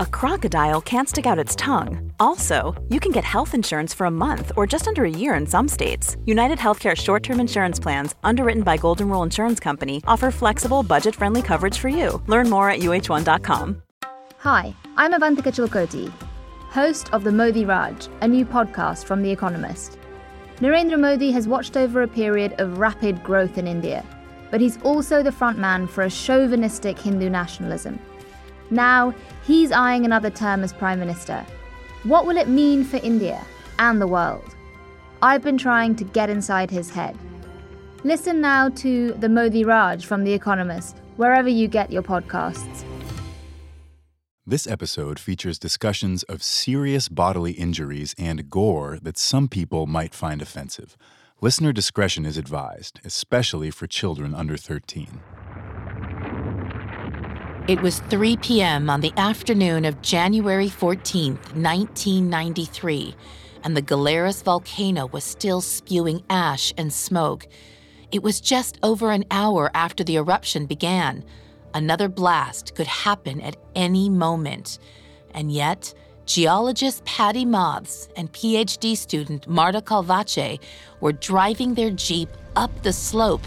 a crocodile can't stick out its tongue. Also, you can get health insurance for a month or just under a year in some states. United Healthcare short term insurance plans, underwritten by Golden Rule Insurance Company, offer flexible, budget friendly coverage for you. Learn more at uh1.com. Hi, I'm Avantika Chilkoti, host of The Modi Raj, a new podcast from The Economist. Narendra Modi has watched over a period of rapid growth in India, but he's also the frontman for a chauvinistic Hindu nationalism. Now, he's eyeing another term as Prime Minister. What will it mean for India and the world? I've been trying to get inside his head. Listen now to the Modi Raj from The Economist, wherever you get your podcasts. This episode features discussions of serious bodily injuries and gore that some people might find offensive. Listener discretion is advised, especially for children under 13. It was 3 p.m. on the afternoon of January 14, 1993, and the Galeras volcano was still spewing ash and smoke. It was just over an hour after the eruption began. Another blast could happen at any moment. And yet, geologist Patty Mothes and PhD student Marta Calvache were driving their Jeep up the slope,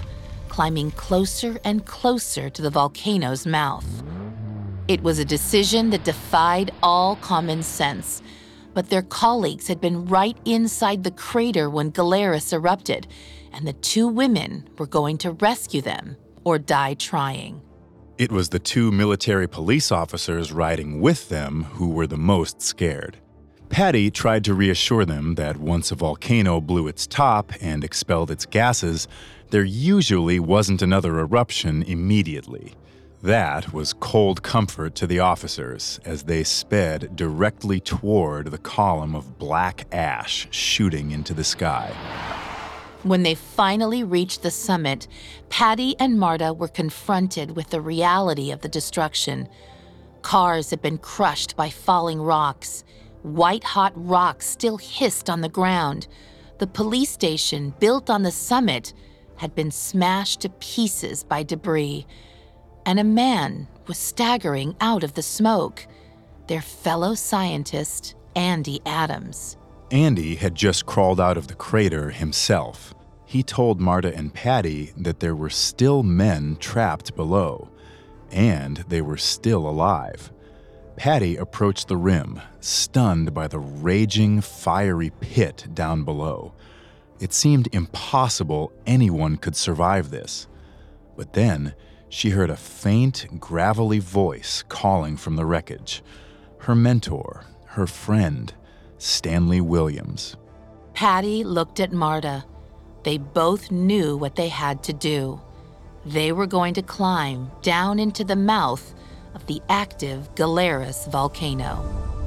climbing closer and closer to the volcano's mouth. It was a decision that defied all common sense. But their colleagues had been right inside the crater when Galeras erupted, and the two women were going to rescue them or die trying. It was the two military police officers riding with them who were the most scared. Patty tried to reassure them that once a volcano blew its top and expelled its gases, there usually wasn't another eruption immediately. That was cold comfort to the officers as they sped directly toward the column of black ash shooting into the sky. When they finally reached the summit, Patty and Marta were confronted with the reality of the destruction. Cars had been crushed by falling rocks. White hot rocks still hissed on the ground. The police station, built on the summit, had been smashed to pieces by debris and a man was staggering out of the smoke. Their fellow scientist, Andy Adams. Andy had just crawled out of the crater himself. He told Marta and Patty that there were still men trapped below, and they were still alive. Patty approached the rim, stunned by the raging, fiery pit down below. It seemed impossible anyone could survive this. But then, she heard a faint, gravelly voice calling from the wreckage. Her mentor, her friend, Stanley Williams. Patty looked at Marta. They both knew what they had to do. They were going to climb down into the mouth of the active Galeras volcano.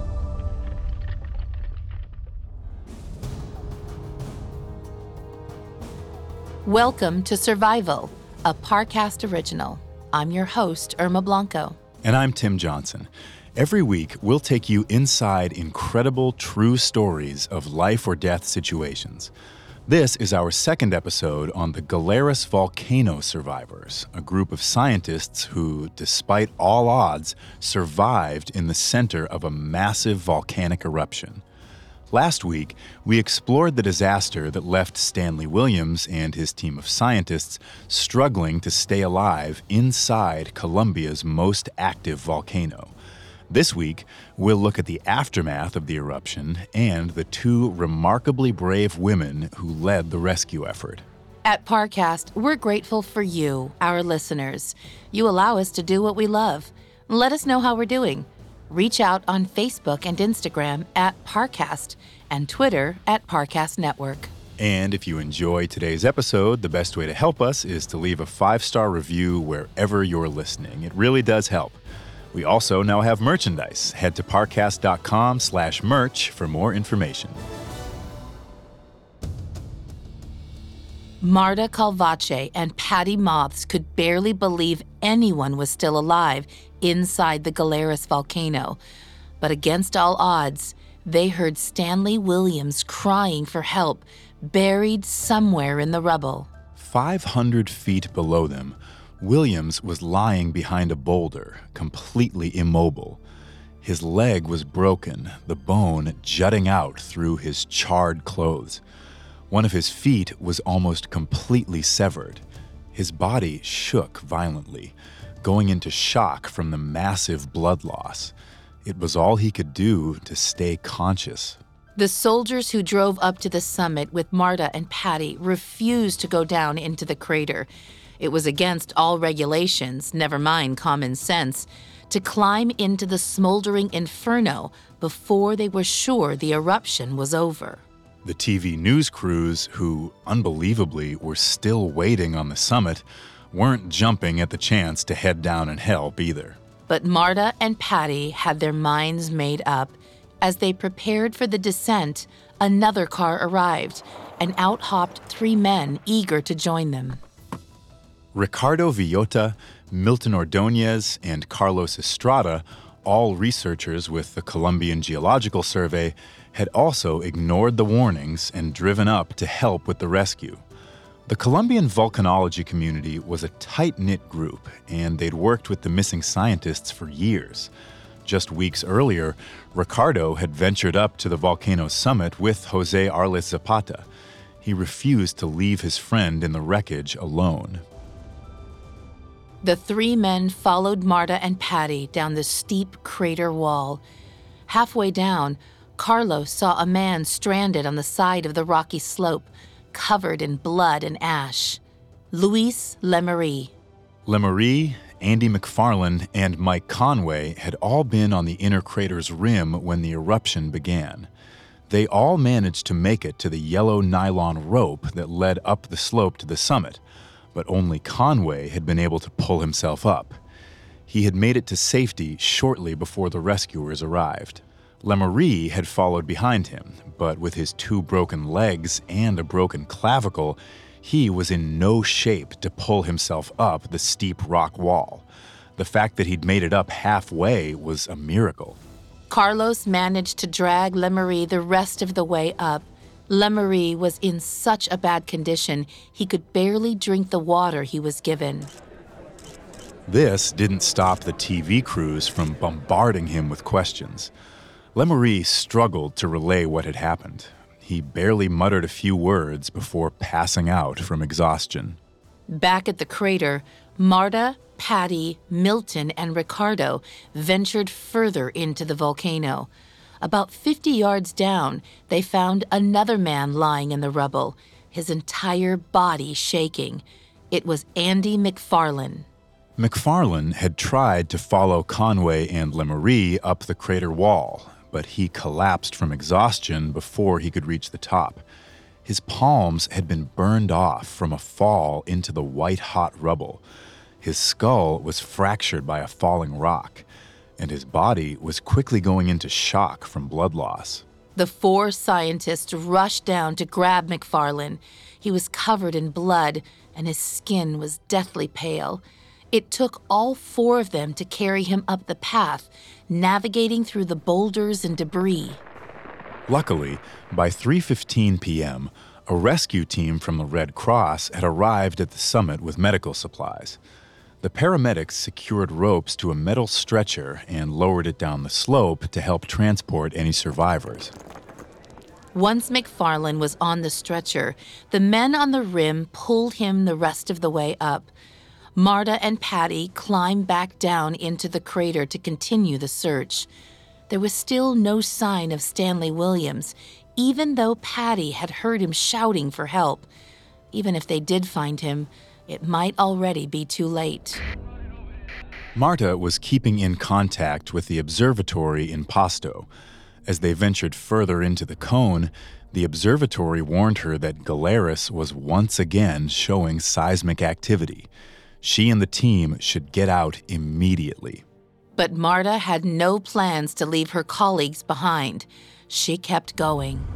Welcome to Survival a Parcast original. I'm your host, Irma Blanco. And I'm Tim Johnson. Every week, we'll take you inside incredible, true stories of life or death situations. This is our second episode on the Galeras volcano survivors, a group of scientists who, despite all odds, survived in the center of a massive volcanic eruption. Last week, we explored the disaster that left Stanley Williams and his team of scientists struggling to stay alive inside Colombia's most active volcano. This week, we'll look at the aftermath of the eruption and the two remarkably brave women who led the rescue effort. At Parcast, we're grateful for you, our listeners. You allow us to do what we love. Let us know how we're doing reach out on Facebook and Instagram at Parcast and Twitter at Parcast Network. And if you enjoy today's episode, the best way to help us is to leave a five star review wherever you're listening. It really does help. We also now have merchandise. Head to parcast.com slash merch for more information. Marta Calvache and Patty Mothes could barely believe anyone was still alive inside the Galeras volcano. But against all odds, they heard Stanley Williams crying for help, buried somewhere in the rubble. 500 feet below them, Williams was lying behind a boulder, completely immobile. His leg was broken, the bone jutting out through his charred clothes. One of his feet was almost completely severed. His body shook violently, going into shock from the massive blood loss. It was all he could do to stay conscious. The soldiers who drove up to the summit with Marta and Patty refused to go down into the crater. It was against all regulations, never mind common sense, to climb into the smoldering inferno before they were sure the eruption was over. The TV news crews, who unbelievably were still waiting on the summit, weren't jumping at the chance to head down and help either. But Marta and Patty had their minds made up. As they prepared for the descent, another car arrived, and out hopped three men eager to join them. Ricardo Villota, Milton Ordonez, and Carlos Estrada, all researchers with the Colombian Geological Survey, had also ignored the warnings and driven up to help with the rescue. The Colombian volcanology community was a tight knit group, and they'd worked with the missing scientists for years. Just weeks earlier, Ricardo had ventured up to the volcano's summit with Jose Arles Zapata. He refused to leave his friend in the wreckage alone. The three men followed Marta and Patty down the steep crater wall. Halfway down, Carlos saw a man stranded on the side of the rocky slope, covered in blood and ash. Luis LeMarie. LeMarie, Andy McFarlane, and Mike Conway had all been on the inner crater's rim when the eruption began. They all managed to make it to the yellow nylon rope that led up the slope to the summit, but only Conway had been able to pull himself up. He had made it to safety shortly before the rescuers arrived. LeMarie had followed behind him, but with his two broken legs and a broken clavicle, he was in no shape to pull himself up the steep rock wall. The fact that he'd made it up halfway was a miracle. Carlos managed to drag LeMarie the rest of the way up. LeMarie was in such a bad condition, he could barely drink the water he was given. This didn't stop the TV crews from bombarding him with questions. LeMarie struggled to relay what had happened. He barely muttered a few words before passing out from exhaustion. Back at the crater, Marta, Patty, Milton, and Ricardo ventured further into the volcano. About 50 yards down, they found another man lying in the rubble, his entire body shaking. It was Andy McFarlane. McFarlane had tried to follow Conway and LeMarie up the crater wall, but he collapsed from exhaustion before he could reach the top. His palms had been burned off from a fall into the white hot rubble. His skull was fractured by a falling rock, and his body was quickly going into shock from blood loss. The four scientists rushed down to grab McFarlane. He was covered in blood, and his skin was deathly pale. It took all four of them to carry him up the path, navigating through the boulders and debris. Luckily, by 3:15 p.m., a rescue team from the Red Cross had arrived at the summit with medical supplies. The paramedics secured ropes to a metal stretcher and lowered it down the slope to help transport any survivors. Once McFarlane was on the stretcher, the men on the rim pulled him the rest of the way up. Marta and Patty climbed back down into the crater to continue the search. There was still no sign of Stanley Williams, even though Patty had heard him shouting for help. Even if they did find him, it might already be too late. Marta was keeping in contact with the observatory in Pasto. As they ventured further into the cone, the observatory warned her that Galeras was once again showing seismic activity. She and the team should get out immediately. But Marta had no plans to leave her colleagues behind. She kept going.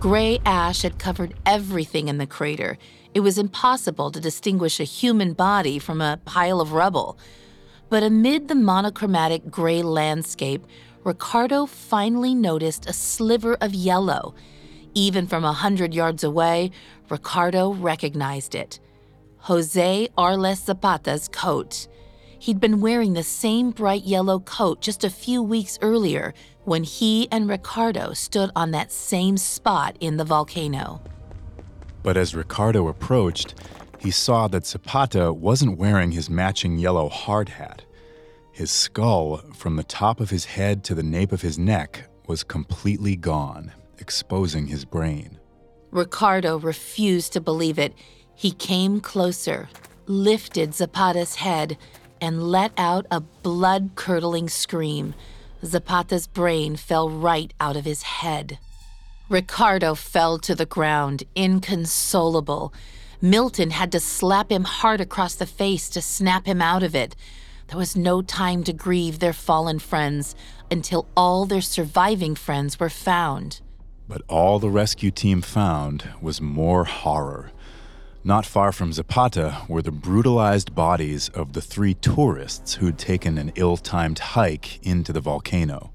Gray ash had covered everything in the crater. It was impossible to distinguish a human body from a pile of rubble. But amid the monochromatic gray landscape, Ricardo finally noticed a sliver of yellow. Even from a hundred yards away, Ricardo recognized it. Jose Arles Zapata's coat. He'd been wearing the same bright yellow coat just a few weeks earlier when he and Ricardo stood on that same spot in the volcano. But as Ricardo approached, he saw that Zapata wasn't wearing his matching yellow hard hat. His skull, from the top of his head to the nape of his neck, was completely gone, exposing his brain. Ricardo refused to believe it. He came closer, lifted Zapata's head, and let out a blood curdling scream. Zapata's brain fell right out of his head. Ricardo fell to the ground, inconsolable. Milton had to slap him hard across the face to snap him out of it. There was no time to grieve their fallen friends until all their surviving friends were found. But all the rescue team found was more horror. Not far from Zapata were the brutalized bodies of the three tourists who'd taken an ill timed hike into the volcano.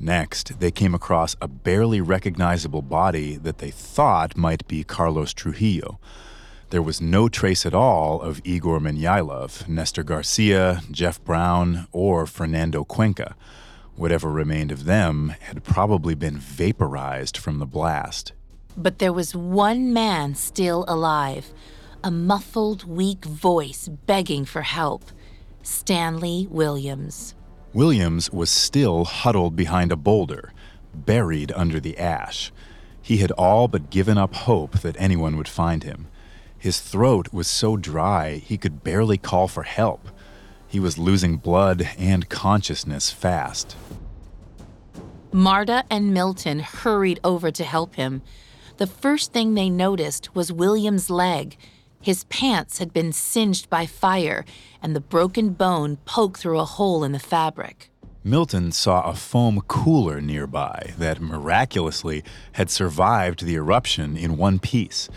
Next, they came across a barely recognizable body that they thought might be Carlos Trujillo. There was no trace at all of Igor Menyailov, Nestor Garcia, Geoff Brown, or Fernando Cuenca. Whatever remained of them had probably been vaporized from the blast. But there was one man still alive, a muffled, weak voice begging for help Stanley Williams. Williams was still huddled behind a boulder, buried under the ash. He had all but given up hope that anyone would find him. His throat was so dry he could barely call for help. He was losing blood and consciousness fast. Marta and Milton hurried over to help him. The first thing they noticed was William's leg. His pants had been singed by fire, and the broken bone poked through a hole in the fabric. Milton saw a foam cooler nearby that miraculously had survived the eruption in one piece.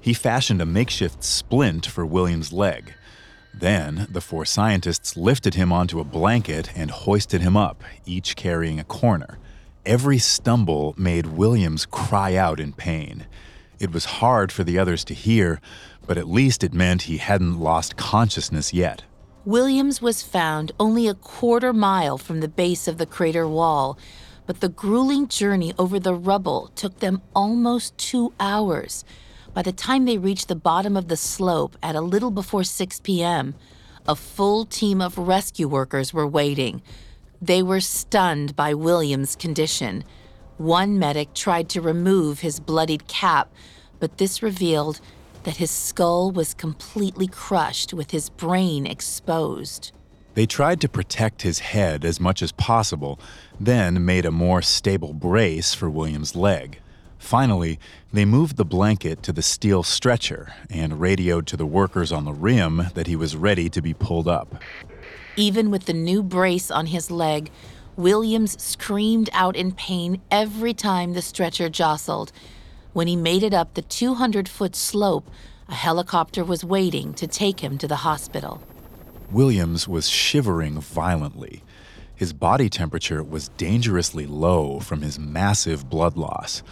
He fashioned a makeshift splint for William's leg. Then, the four scientists lifted him onto a blanket and hoisted him up, each carrying a corner. Every stumble made Williams cry out in pain. It was hard for the others to hear, but at least it meant he hadn't lost consciousness yet. Williams was found only a quarter mile from the base of the crater wall, but the grueling journey over the rubble took them almost two hours. By the time they reached the bottom of the slope at a little before 6 p.m., a full team of rescue workers were waiting. They were stunned by Williams' condition. One medic tried to remove his bloodied cap, but this revealed that his skull was completely crushed with his brain exposed. They tried to protect his head as much as possible, then made a more stable brace for William's leg. Finally, they moved the blanket to the steel stretcher and radioed to the workers on the rim that he was ready to be pulled up. Even with the new brace on his leg, Williams screamed out in pain every time the stretcher jostled. When he made it up the 200 foot slope, a helicopter was waiting to take him to the hospital. Williams was shivering violently. His body temperature was dangerously low from his massive blood loss.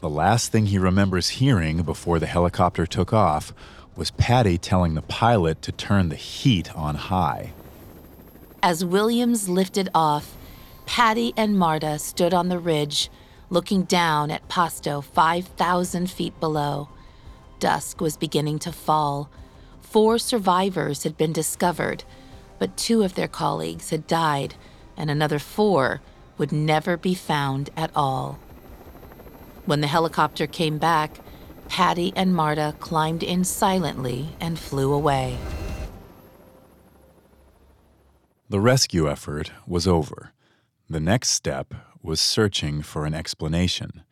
The last thing he remembers hearing before the helicopter took off was Patty telling the pilot to turn the heat on high. As Williams lifted off, Patty and Marta stood on the ridge, looking down at Pasto 5,000 feet below. Dusk was beginning to fall. Four survivors had been discovered, but two of their colleagues had died, and another four would never be found at all. When the helicopter came back, Patty and Marta climbed in silently and flew away. The rescue effort was over. The next step was searching for an explanation.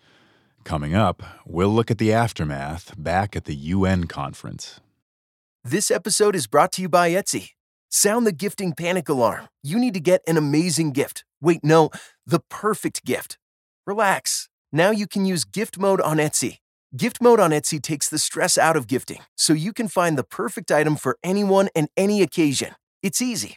Coming up, we'll look at the aftermath back at the UN conference. This episode is brought to you by Etsy. Sound the gifting panic alarm. You need to get an amazing gift. Wait, no, the perfect gift. Relax. Now you can use gift mode on Etsy. Gift mode on Etsy takes the stress out of gifting, so you can find the perfect item for anyone and any occasion. It's easy.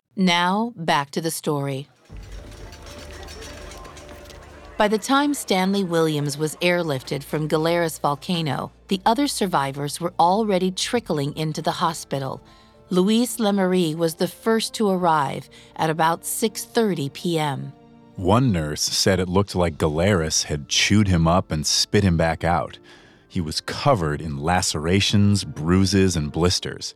Now, back to the story. By the time Stanley Williams was airlifted from Galeras volcano, the other survivors were already trickling into the hospital. Luis LeMarie was the first to arrive at about 6:30 p.m. One nurse said it looked like Galeras had chewed him up and spit him back out. He was covered in lacerations, bruises, and blisters.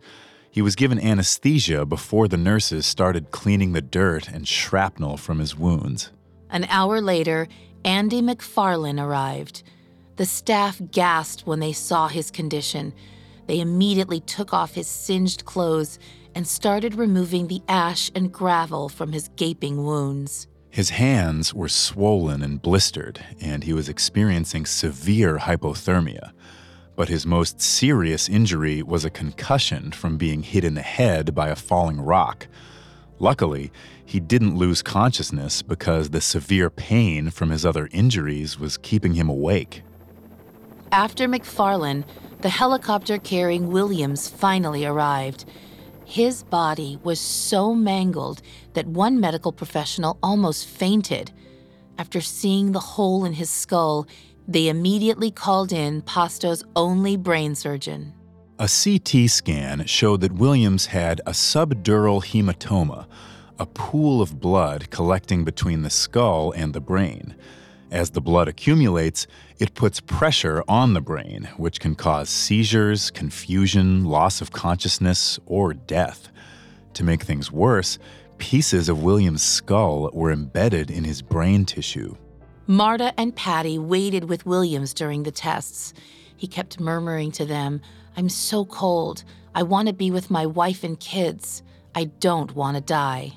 He was given anesthesia before the nurses started cleaning the dirt and shrapnel from his wounds. An hour later, Andy McFarlane arrived. The staff gasped when they saw his condition. They immediately took off his singed clothes and started removing the ash and gravel from his gaping wounds. His hands were swollen and blistered, and he was experiencing severe hypothermia. But his most serious injury was a concussion from being hit in the head by a falling rock. Luckily, he didn't lose consciousness because the severe pain from his other injuries was keeping him awake. After McFarlane, the helicopter carrying Williams finally arrived. His body was so mangled that one medical professional almost fainted. After seeing the hole in his skull, they immediately called in Pasto's only brain surgeon. A CT scan showed that Williams had a subdural hematoma, a pool of blood collecting between the skull and the brain. As the blood accumulates, it puts pressure on the brain, which can cause seizures, confusion, loss of consciousness, or death. To make things worse, pieces of William's skull were embedded in his brain tissue. Marta and Patty waited with Williams during the tests. He kept murmuring to them, I'm so cold. I want to be with my wife and kids. I don't want to die.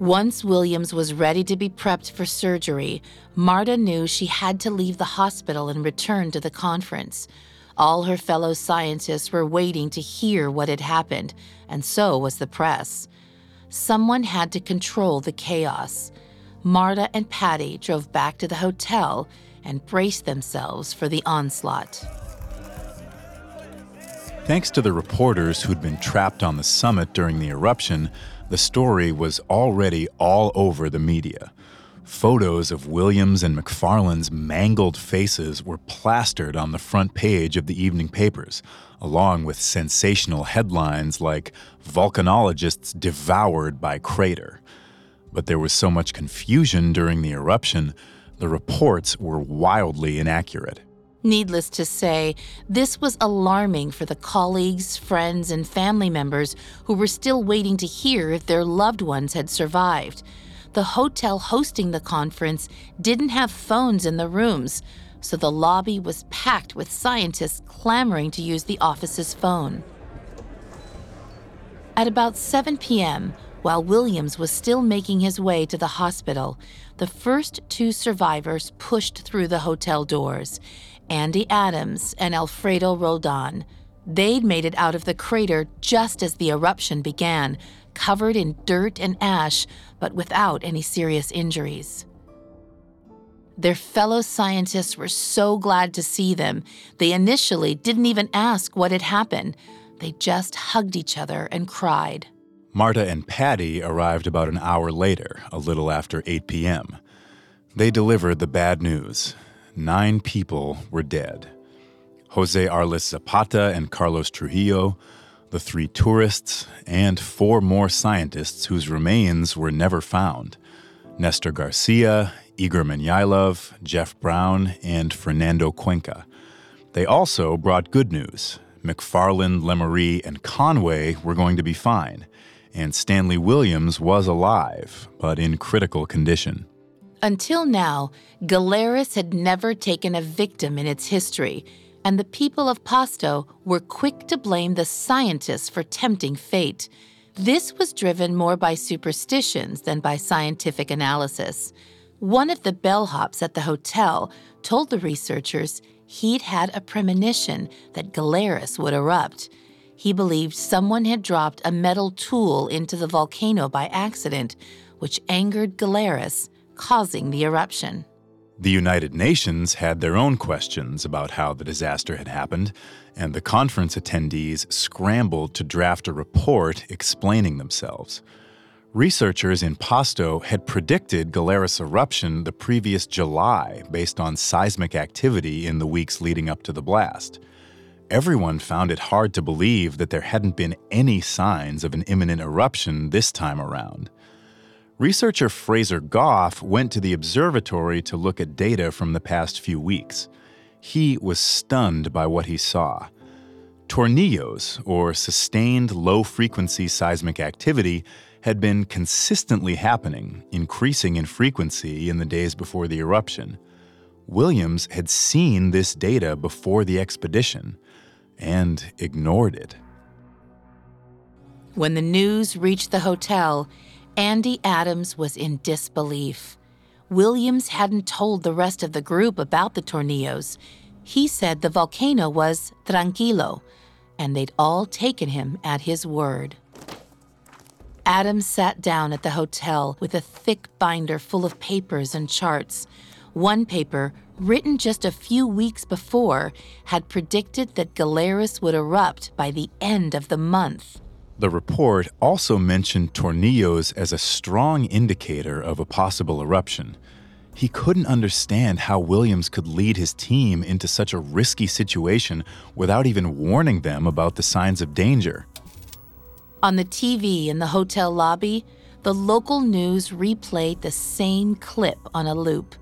Once Williams was ready to be prepped for surgery, Marta knew she had to leave the hospital and return to the conference. All her fellow scientists were waiting to hear what had happened, and so was the press. Someone had to control the chaos. Marta and Patty drove back to the hotel and braced themselves for the onslaught. Thanks to the reporters who'd been trapped on the summit during the eruption, the story was already all over the media. Photos of Williams and McFarlane's mangled faces were plastered on the front page of the evening papers, along with sensational headlines like Volcanologists Devoured by Crater. But there was so much confusion during the eruption, the reports were wildly inaccurate. Needless to say, this was alarming for the colleagues, friends, and family members who were still waiting to hear if their loved ones had survived. The hotel hosting the conference didn't have phones in the rooms, so the lobby was packed with scientists clamoring to use the office's phone. At about 7 p.m., while Williams was still making his way to the hospital, the first two survivors pushed through the hotel doors Andy Adams and Alfredo Roldan. They'd made it out of the crater just as the eruption began, covered in dirt and ash, but without any serious injuries. Their fellow scientists were so glad to see them, they initially didn't even ask what had happened. They just hugged each other and cried. Marta and Patty arrived about an hour later, a little after 8 p.m. They delivered the bad news. nine people were dead. Jose Arles Zapata and Carlos Trujillo, the three tourists, and four more scientists whose remains were never found Nestor Garcia, Igor Menyailov, Geoff Brown, and Fernando Cuenca. They also brought good news. McFarlane, LeMarie, and Conway were going to be fine, and Stanley Williams was alive, but in critical condition. Until now, Galeras had never taken a victim in its history, and the people of Pasto were quick to blame the scientists for tempting fate. This was driven more by superstitions than by scientific analysis. One of the bellhops at the hotel told the researchers he'd had a premonition that Galeras would erupt. He believed someone had dropped a metal tool into the volcano by accident, which angered Galeras, causing the eruption. The United Nations had their own questions about how the disaster had happened, and the conference attendees scrambled to draft a report explaining themselves. Researchers in Pasto had predicted Galeras eruption the previous July based on seismic activity in the weeks leading up to the blast. Everyone found it hard to believe that there hadn't been any signs of an imminent eruption this time around. Researcher Fraser Goff went to the observatory to look at data from the past few weeks. He was stunned by what he saw. Tornillos, or sustained low frequency seismic activity, had been consistently happening, increasing in frequency in the days before the eruption. Williams had seen this data before the expedition and ignored it. When the news reached the hotel, Andy Adams was in disbelief. Williams hadn't told the rest of the group about the tornillos. He said the volcano was tranquilo, and they'd all taken him at his word. Adams sat down at the hotel with a thick binder full of papers and charts. One paper, written just a few weeks before, had predicted that Galeras would erupt by the end of the month. The report also mentioned tornillos as a strong indicator of a possible eruption. He couldn't understand how Williams could lead his team into such a risky situation without even warning them about the signs of danger. On the TV in the hotel lobby, the local news replayed the same clip on a loop.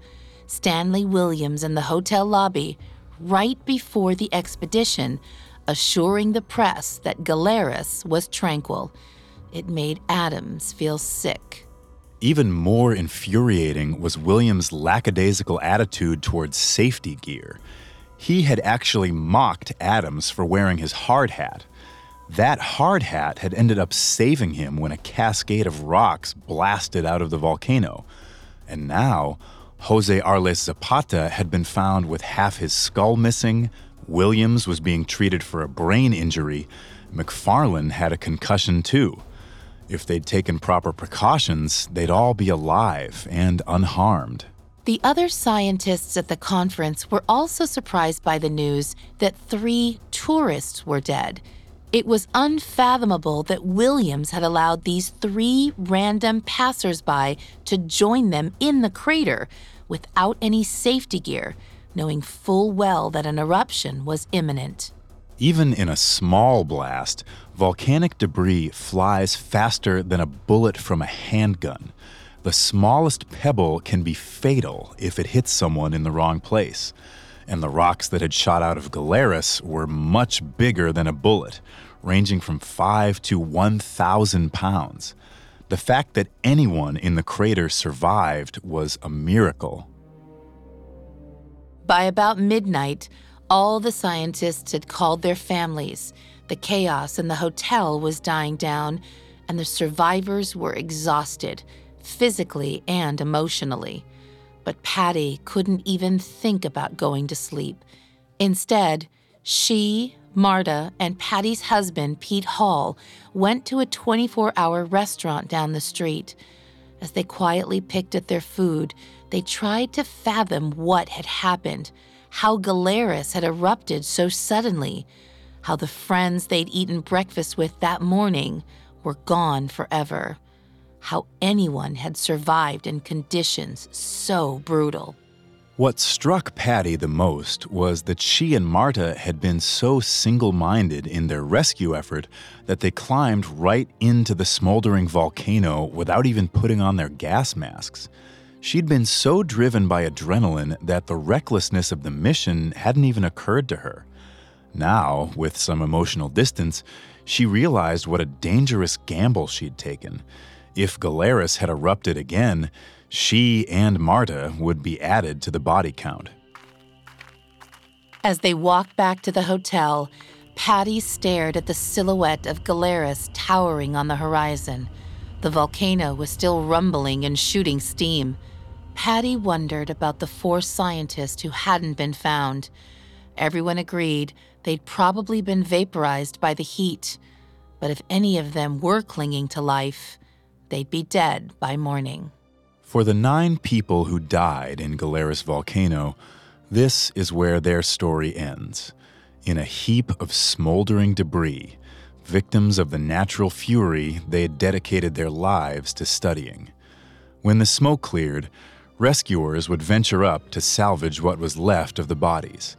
Stanley Williams in the hotel lobby, right before the expedition, assuring the press that Galeras was tranquil. It made Adams feel sick. Even more infuriating was Williams' lackadaisical attitude towards safety gear. He had actually mocked Adams for wearing his hard hat. That hard hat had ended up saving him when a cascade of rocks blasted out of the volcano. And now, Jose Arles Zapata had been found with half his skull missing, Williams was being treated for a brain injury. McFarlane had a concussion too. If they'd taken proper precautions, they'd all be alive and unharmed. The other scientists at the conference were also surprised by the news that three tourists were dead. It was unfathomable that Williams had allowed these three random passersby to join them in the crater without any safety gear knowing full well that an eruption was imminent. Even in a small blast, volcanic debris flies faster than a bullet from a handgun. The smallest pebble can be fatal if it hits someone in the wrong place. And the rocks that had shot out of Galeras were much bigger than a bullet, ranging from 5 to 1,000 pounds. The fact that anyone in the crater survived was a miracle. By about midnight, all the scientists had called their families. The chaos in the hotel was dying down, and the survivors were exhausted, physically and emotionally. But Patty couldn't even think about going to sleep. Instead, she, Marta, and Patty's husband, Pete Hall, went to a 24 hour restaurant down the street. As they quietly picked at their food, they tried to fathom what had happened, how Galeras had erupted so suddenly, how the friends they'd eaten breakfast with that morning were gone forever, how anyone had survived in conditions so brutal. What struck Patty the most was that she and Marta had been so single minded in their rescue effort that they climbed right into the smoldering volcano without even putting on their gas masks. She'd been so driven by adrenaline that the recklessness of the mission hadn't even occurred to her. Now, with some emotional distance, she realized what a dangerous gamble she'd taken. If Galeras had erupted again, she and Marta would be added to the body count. As they walked back to the hotel, Patty stared at the silhouette of Galeras towering on the horizon. The volcano was still rumbling and shooting steam. Patty wondered about the four scientists who hadn't been found. Everyone agreed they'd probably been vaporized by the heat. But if any of them were clinging to life, they'd be dead by morning. For the nine people who died in Galeras volcano, this is where their story ends. In a heap of smoldering debris, victims of the natural fury they had dedicated their lives to studying. When the smoke cleared, rescuers would venture up to salvage what was left of the bodies,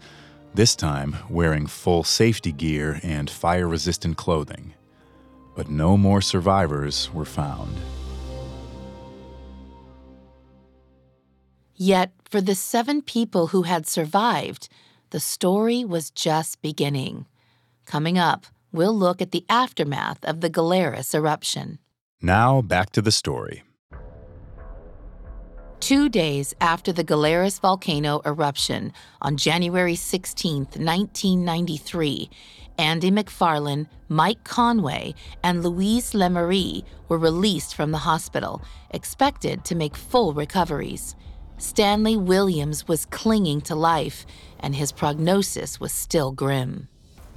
this time wearing full safety gear and fire resistant clothing. But no more survivors were found. Yet, for the seven people who had survived, the story was just beginning. Coming up, we'll look at the aftermath of the Galeras eruption. Now, back to the story. Two days after the Galeras volcano eruption on January 16, 1993, Andy McFarlane, Mike Conway, and Luis LeMarie were released from the hospital, expected to make full recoveries. Stanley Williams was clinging to life, and his prognosis was still grim.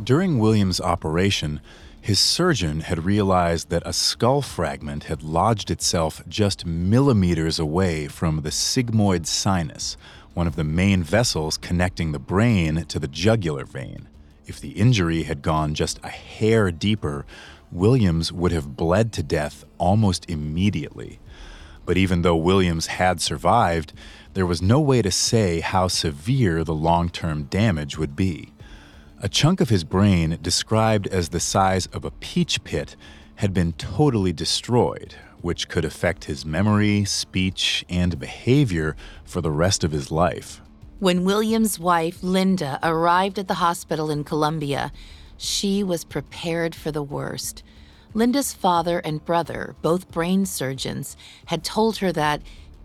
During Williams' operation, his surgeon had realized that a skull fragment had lodged itself just millimeters away from the sigmoid sinus, one of the main vessels connecting the brain to the jugular vein. If the injury had gone just a hair deeper, Williams would have bled to death almost immediately. But even though Williams had survived, there was no way to say how severe the long term damage would be. A chunk of his brain, described as the size of a peach pit, had been totally destroyed, which could affect his memory, speech, and behavior for the rest of his life. When William's wife, Linda, arrived at the hospital in Colombia, she was prepared for the worst. Linda's father and brother, both brain surgeons, had told her that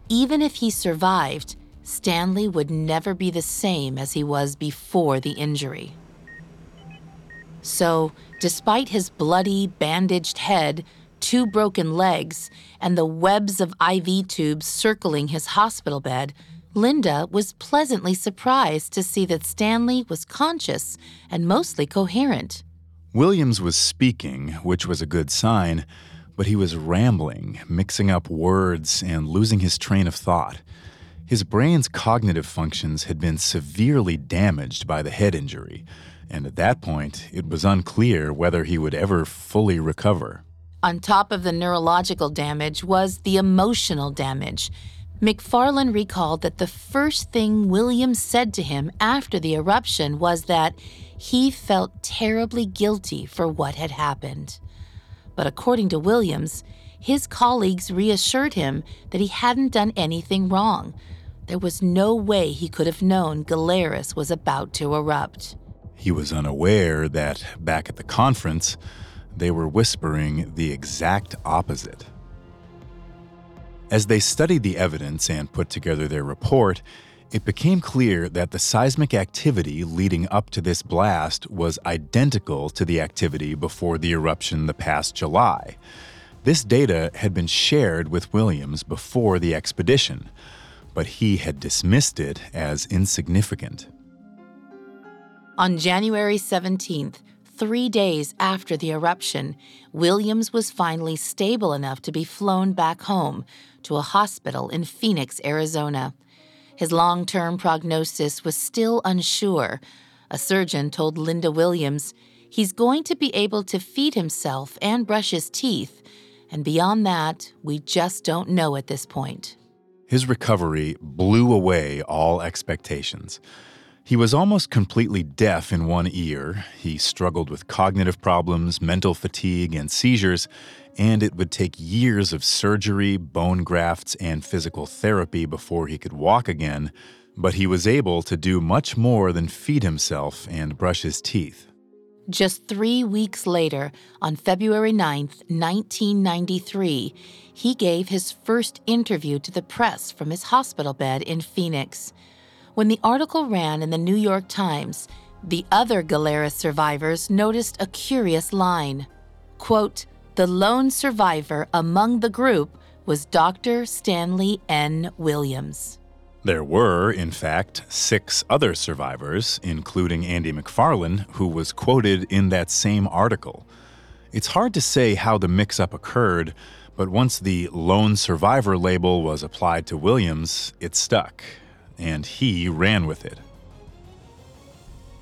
even if he survived, Stanley would never be the same as he was before the injury. So, despite his bloody, bandaged head, two broken legs, and the webs of IV tubes circling his hospital bed, Linda was pleasantly surprised to see that Stanley was conscious and mostly coherent. Williams was speaking, which was a good sign, but he was rambling, mixing up words, and losing his train of thought. His brain's cognitive functions had been severely damaged by the head injury, and at that point, it was unclear whether he would ever fully recover. On top of the neurological damage was the emotional damage. McFarlane recalled that the first thing Williams said to him after the eruption was that he felt terribly guilty for what had happened. But according to Williams, his colleagues reassured him that he hadn't done anything wrong. There was no way he could have known Galeras was about to erupt. He was unaware that, back at the conference, they were whispering the exact opposite. As they studied the evidence and put together their report, it became clear that the seismic activity leading up to this blast was identical to the activity before the eruption the past July. This data had been shared with Williams before the expedition, but he had dismissed it as insignificant. On January 17th, three days after the eruption, Williams was finally stable enough to be flown back home to a hospital in Phoenix, Arizona. His long term prognosis was still unsure. A surgeon told Linda Williams he's going to be able to feed himself and brush his teeth, and beyond that, we just don't know at this point. His recovery blew away all expectations. He was almost completely deaf in one ear. He struggled with cognitive problems, mental fatigue, and seizures, and it would take years of surgery, bone grafts, and physical therapy before he could walk again. But he was able to do much more than feed himself and brush his teeth. Just three weeks later, on February 9, 1993, he gave his first interview to the press from his hospital bed in Phoenix. When the article ran in the New York Times, the other Galeras survivors noticed a curious line. Quote, the lone survivor among the group was Dr. Stanley N. Williams. There were, in fact, six other survivors, including Andy McFarlane, who was quoted in that same article. It's hard to say how the mix up occurred, but once the lone survivor label was applied to Williams, it stuck and he ran with it.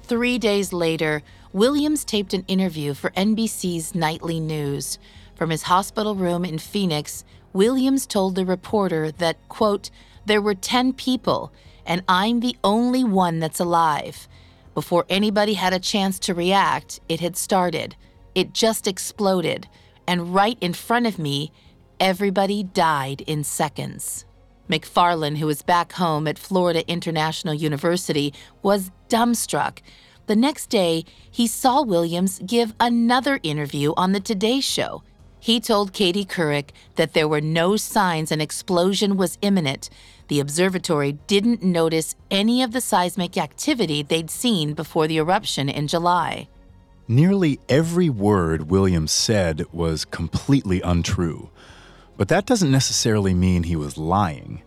Three days later, Williams taped an interview for NBC's Nightly News. From his hospital room in Phoenix, Williams told the reporter that, quote, there were 10 people, and I'm the only one that's alive. Before anybody had a chance to react, it had started. It just exploded, and right in front of me, everybody died in seconds. McFarlane, who was back home at Florida International University, was dumbstruck. The next day, he saw Williams give another interview on the Today Show. He told Katie Couric that there were no signs an explosion was imminent. The observatory didn't notice any of the seismic activity they'd seen before the eruption in July. Nearly every word Williams said was completely untrue. But that doesn't necessarily mean he was lying.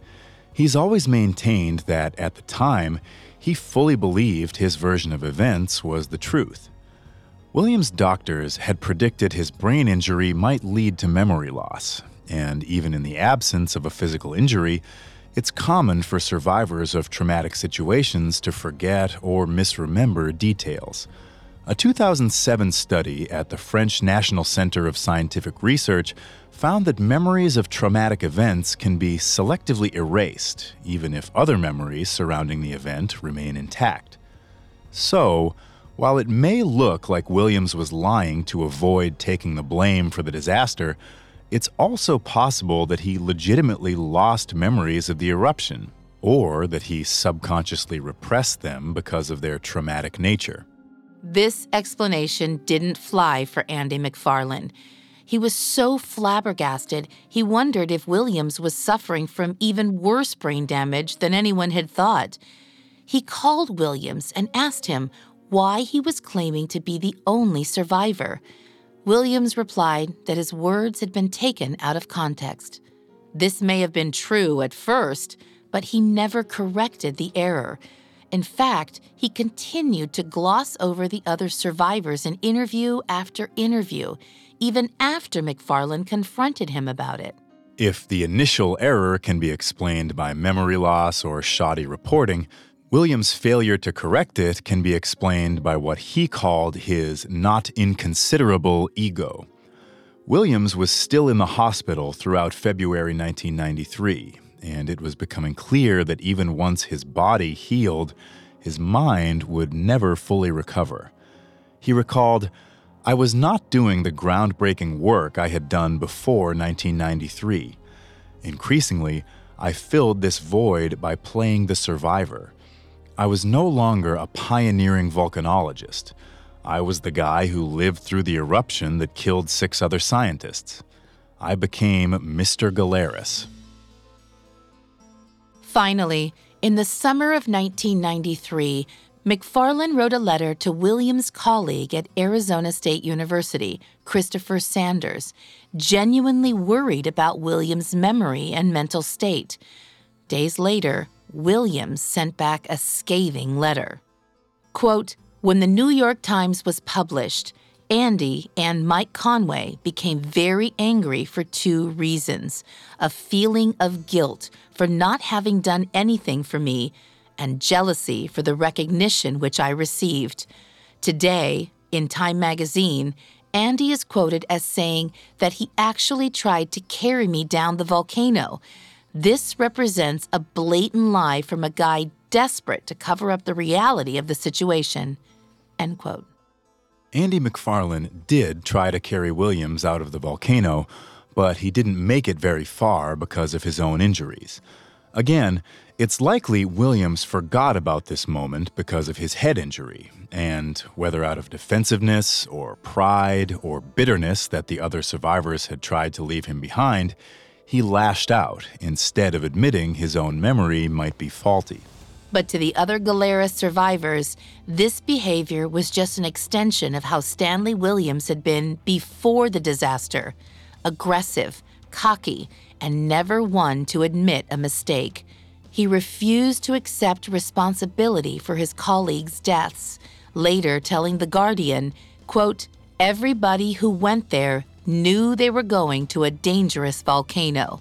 He's always maintained that at the time, he fully believed his version of events was the truth. Williams' doctors had predicted his brain injury might lead to memory loss, and even in the absence of a physical injury, it's common for survivors of traumatic situations to forget or misremember details. A 2007 study at the French National Center of Scientific Research found that memories of traumatic events can be selectively erased, even if other memories surrounding the event remain intact. So, while it may look like Williams was lying to avoid taking the blame for the disaster, it's also possible that he legitimately lost memories of the eruption, or that he subconsciously repressed them because of their traumatic nature. This explanation didn't fly for Andy McFarlane. He was so flabbergasted, he wondered if Williams was suffering from even worse brain damage than anyone had thought. He called Williams and asked him why he was claiming to be the only survivor. Williams replied that his words had been taken out of context. This may have been true at first, but he never corrected the error. In fact, he continued to gloss over the other survivors in interview after interview, even after McFarlane confronted him about it. If the initial error can be explained by memory loss or shoddy reporting, Williams' failure to correct it can be explained by what he called his not inconsiderable ego. Williams was still in the hospital throughout February 1993, and it was becoming clear that even once his body healed, his mind would never fully recover. He recalled, I was not doing the groundbreaking work I had done before 1993. Increasingly, I filled this void by playing the survivor. I was no longer a pioneering volcanologist. I was the guy who lived through the eruption that killed six other scientists. I became Mr. Galeras. Finally, in the summer of 1993, McFarlane wrote a letter to Williams' colleague at Arizona State University, Christopher Sanders, genuinely worried about Williams' memory and mental state. Days later, Williams sent back a scathing letter. Quote, when the New York Times was published, Andy and Mike Conway became very angry for two reasons a feeling of guilt for not having done anything for me, and jealousy for the recognition which I received. Today, in Time magazine, Andy is quoted as saying that he actually tried to carry me down the volcano. This represents a blatant lie from a guy desperate to cover up the reality of the situation. End quote. Andy McFarlane did try to carry Williams out of the volcano, but he didn't make it very far because of his own injuries. Again, it's likely Williams forgot about this moment because of his head injury, and whether out of defensiveness or pride or bitterness that the other survivors had tried to leave him behind, he lashed out instead of admitting his own memory might be faulty. But to the other Galeras survivors, this behavior was just an extension of how Stanley Williams had been before the disaster aggressive, cocky, and never one to admit a mistake. He refused to accept responsibility for his colleagues' deaths, later telling The Guardian, quote, Everybody who went there knew they were going to a dangerous volcano.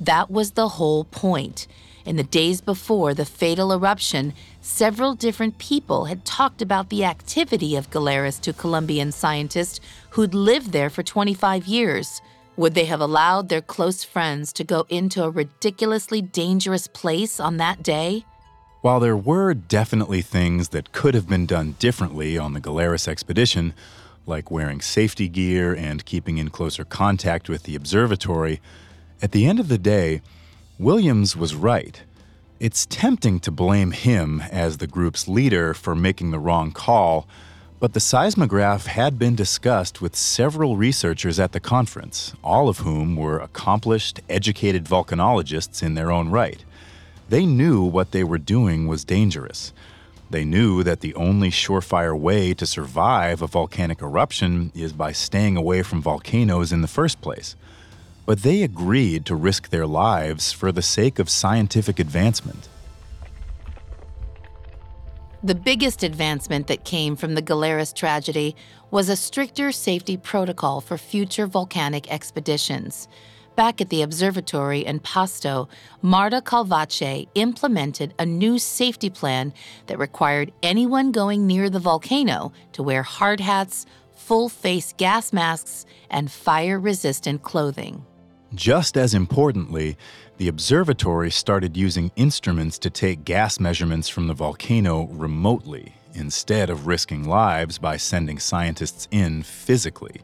That was the whole point. In the days before the fatal eruption, several different people had talked about the activity of Galeras to Colombian scientists who'd lived there for 25 years. Would they have allowed their close friends to go into a ridiculously dangerous place on that day? While there were definitely things that could have been done differently on the Galeras expedition, like wearing safety gear and keeping in closer contact with the observatory, at the end of the day, Williams was right. It's tempting to blame him as the group's leader for making the wrong call, but the seismograph had been discussed with several researchers at the conference, all of whom were accomplished, educated volcanologists in their own right. They knew what they were doing was dangerous. They knew that the only surefire way to survive a volcanic eruption is by staying away from volcanoes in the first place but they agreed to risk their lives for the sake of scientific advancement. The biggest advancement that came from the Galeras tragedy was a stricter safety protocol for future volcanic expeditions. Back at the observatory in Pasto, Marta Calvache implemented a new safety plan that required anyone going near the volcano to wear hard hats, full face gas masks, and fire resistant clothing. Just as importantly, the observatory started using instruments to take gas measurements from the volcano remotely instead of risking lives by sending scientists in physically.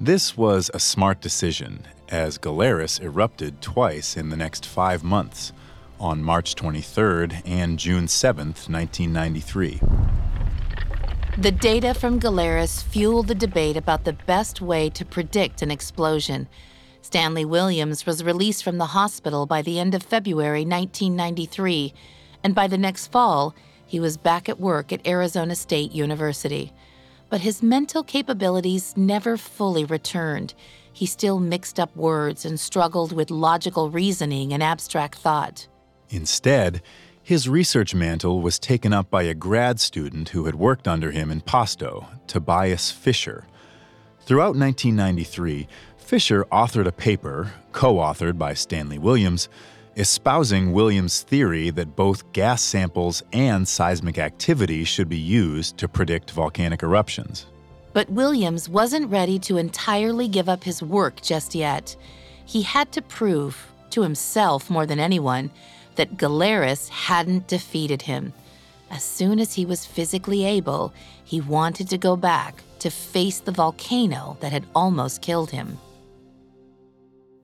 This was a smart decision, as Galeras erupted twice in the next five months, on March 23rd and June 7th, 1993. The data from Galeras fueled the debate about the best way to predict an explosion Stanley Williams was released from the hospital by the end of February 1993, and by the next fall, he was back at work at Arizona State University. But his mental capabilities never fully returned. He still mixed up words and struggled with logical reasoning and abstract thought. Instead, his research mantle was taken up by a grad student who had worked under him in Pasto, Tobias Fischer. Throughout 1993, Fischer authored a paper, co authored by Stanley Williams, espousing Williams' theory that both gas samples and seismic activity should be used to predict volcanic eruptions. But Williams wasn't ready to entirely give up his work just yet. He had to prove, to himself more than anyone, that Galeras hadn't defeated him. As soon as he was physically able, he wanted to go back to face the volcano that had almost killed him.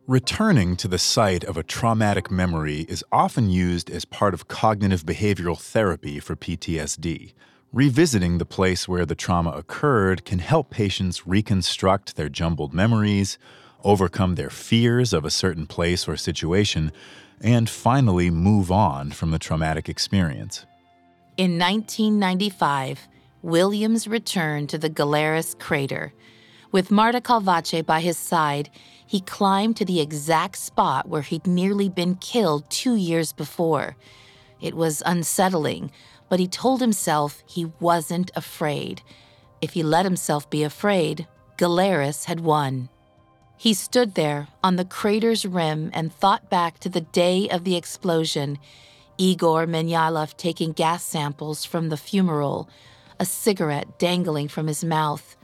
Returning to the site of a traumatic memory is often used as part of cognitive behavioral therapy for PTSD. Revisiting the place where the trauma occurred can help patients reconstruct their jumbled memories, overcome their fears of a certain place or situation, and finally move on from the traumatic experience. In 1995, Williams returned to the Galeras crater. With Marta Calvache by his side, he climbed to the exact spot where he'd nearly been killed two years before. It was unsettling, but he told himself he wasn't afraid. If he let himself be afraid, Galeras had won. He stood there on the crater's rim and thought back to the day of the explosion. Igor Menyailov taking gas samples from the fumarole, a cigarette dangling from his mouth,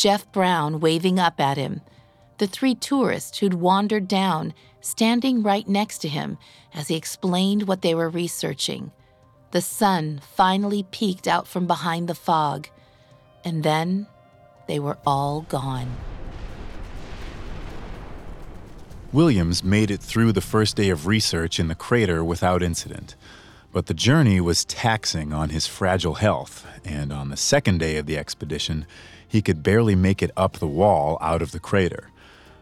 Geoff Brown waving up at him, the three tourists who'd wandered down, standing right next to him as he explained what they were researching. The sun finally peeked out from behind the fog, and then they were all gone. Williams made it through the first day of research in the crater without incident. But the journey was taxing on his fragile health, and on the second day of the expedition, he could barely make it up the wall out of the crater.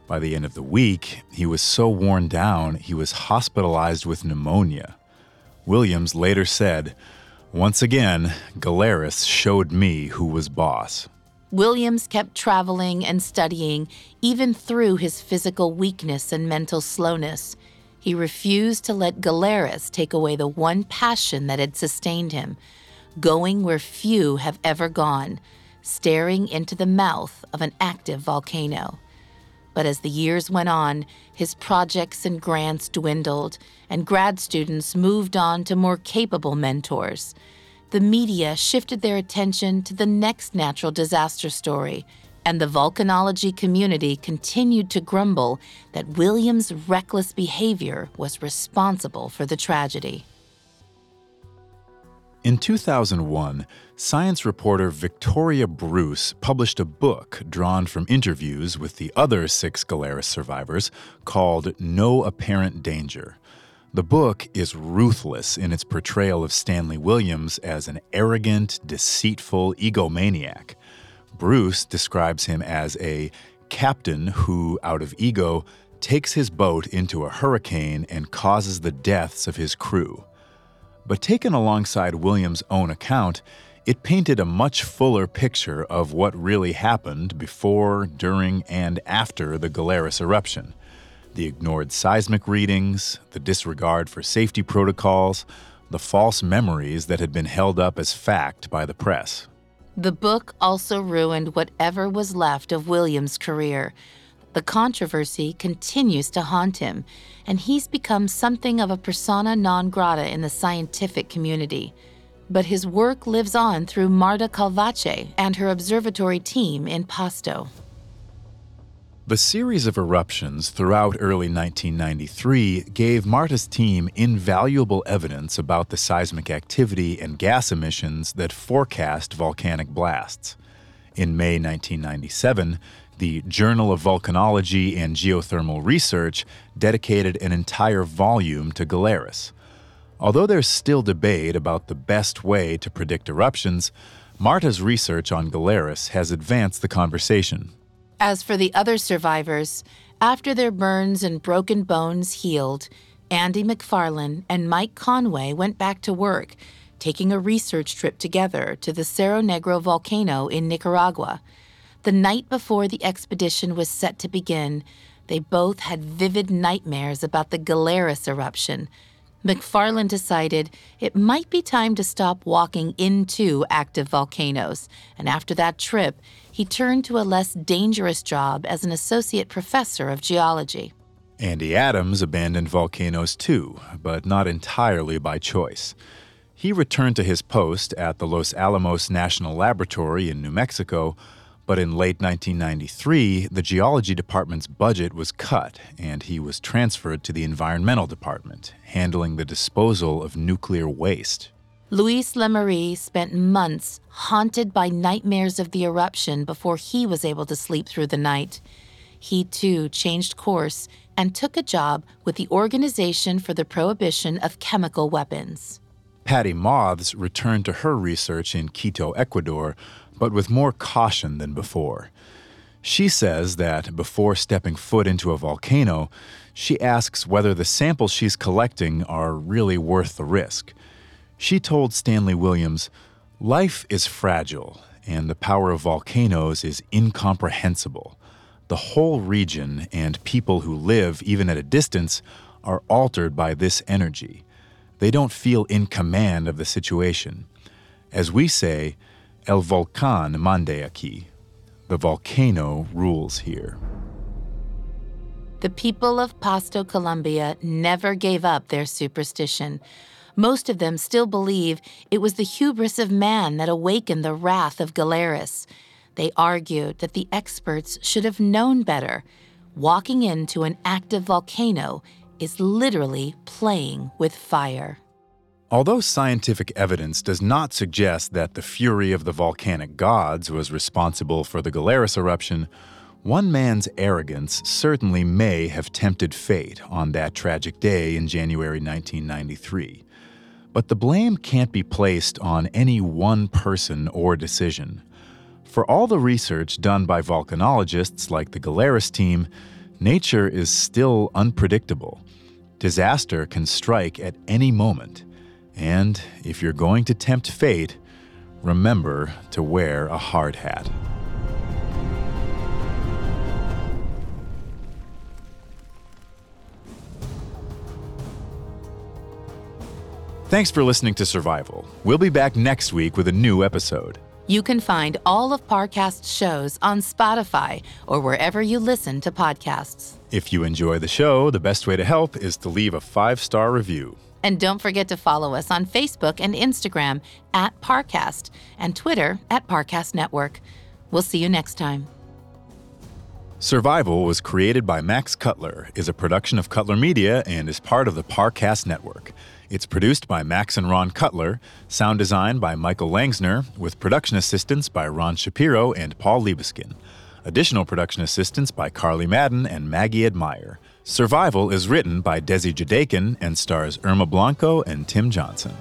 By the end of the week, he was so worn down he was hospitalized with pneumonia. Williams later said, Once again, Galeras showed me who was boss. Williams kept traveling and studying, even through his physical weakness and mental slowness. He refused to let Galeras take away the one passion that had sustained him going where few have ever gone, staring into the mouth of an active volcano. But as the years went on, his projects and grants dwindled, and grad students moved on to more capable mentors. The media shifted their attention to the next natural disaster story and the volcanology community continued to grumble that Williams' reckless behavior was responsible for the tragedy. In 2001, science reporter Victoria Bruce published a book drawn from interviews with the other six Galeras survivors called No Apparent Danger. The book is ruthless in its portrayal of Stanley Williams as an arrogant, deceitful egomaniac. Bruce describes him as a captain who, out of ego, takes his boat into a hurricane and causes the deaths of his crew. But taken alongside Williams' own account, it painted a much fuller picture of what really happened before, during, and after the Galeras eruption. The ignored seismic readings, the disregard for safety protocols, the false memories that had been held up as fact by the press. The book also ruined whatever was left of Williams' career. The controversy continues to haunt him, and he's become something of a persona non grata in the scientific community. But his work lives on through Marta Calvache and her observatory team in Pasto. The series of eruptions throughout early 1993 gave Marta's team invaluable evidence about the seismic activity and gas emissions that forecast volcanic blasts. In May 1997, the Journal of Volcanology and Geothermal Research dedicated an entire volume to Galeras. Although there's still debate about the best way to predict eruptions, Marta's research on Galeras has advanced the conversation. As for the other survivors, after their burns and broken bones healed, Andy McFarlane and Mike Conway went back to work, taking a research trip together to the Cerro Negro volcano in Nicaragua. The night before the expedition was set to begin, they both had vivid nightmares about the Galeras eruption. McFarlane decided it might be time to stop walking into active volcanoes, and after that trip, he turned to a less dangerous job as an associate professor of geology. Andy Adams abandoned volcanoes too, but not entirely by choice. He returned to his post at the Los Alamos National Laboratory in New Mexico, but in late 1993, the geology department's budget was cut and he was transferred to the environmental department, handling the disposal of nuclear waste. Luis LeMarie spent months haunted by nightmares of the eruption before he was able to sleep through the night. He too changed course and took a job with the Organization for the Prohibition of Chemical Weapons. Patty Mothes returned to her research in Quito, Ecuador, but with more caution than before. She says that before stepping foot into a volcano, she asks whether the samples she's collecting are really worth the risk. She told Stanley Williams, Life is fragile, and the power of volcanoes is incomprehensible. The whole region and people who live, even at a distance, are altered by this energy. They don't feel in command of the situation. As we say, El volcán mande aquí. The volcano rules here. The people of Pasto, Colombia never gave up their superstition. Most of them still believe it was the hubris of man that awakened the wrath of Galeras. They argued that the experts should have known better. walking into an active volcano is literally playing with fire. Although scientific evidence does not suggest that the fury of the volcanic gods was responsible for the Galeras eruption, one man's arrogance certainly may have tempted fate on that tragic day in January 1993. But the blame can't be placed on any one person or decision. For all the research done by volcanologists like the Galeras team, nature is still unpredictable. Disaster can strike at any moment. And if you're going to tempt fate, remember to wear a hard hat. Thanks for listening to Survival. We'll be back next week with a new episode. You can find all of Parcast's shows on Spotify or wherever you listen to podcasts. If you enjoy the show, the best way to help is to leave a five star review. And don't forget to follow us on Facebook and Instagram at Parcast and Twitter at Parcast Network. We'll see you next time. Survival was created by Max Cutler, is a production of Cutler Media, and is part of the Parcast Network. It's produced by Max and Ron Cutler, sound design by Michael Langsner, with production assistance by Ron Shapiro and Paul Liebeskin. Additional production assistance by Carly Madden and Maggie Admire. Survival is written by Desi Jedeikin and stars Irma Blanco and Tim Johnson.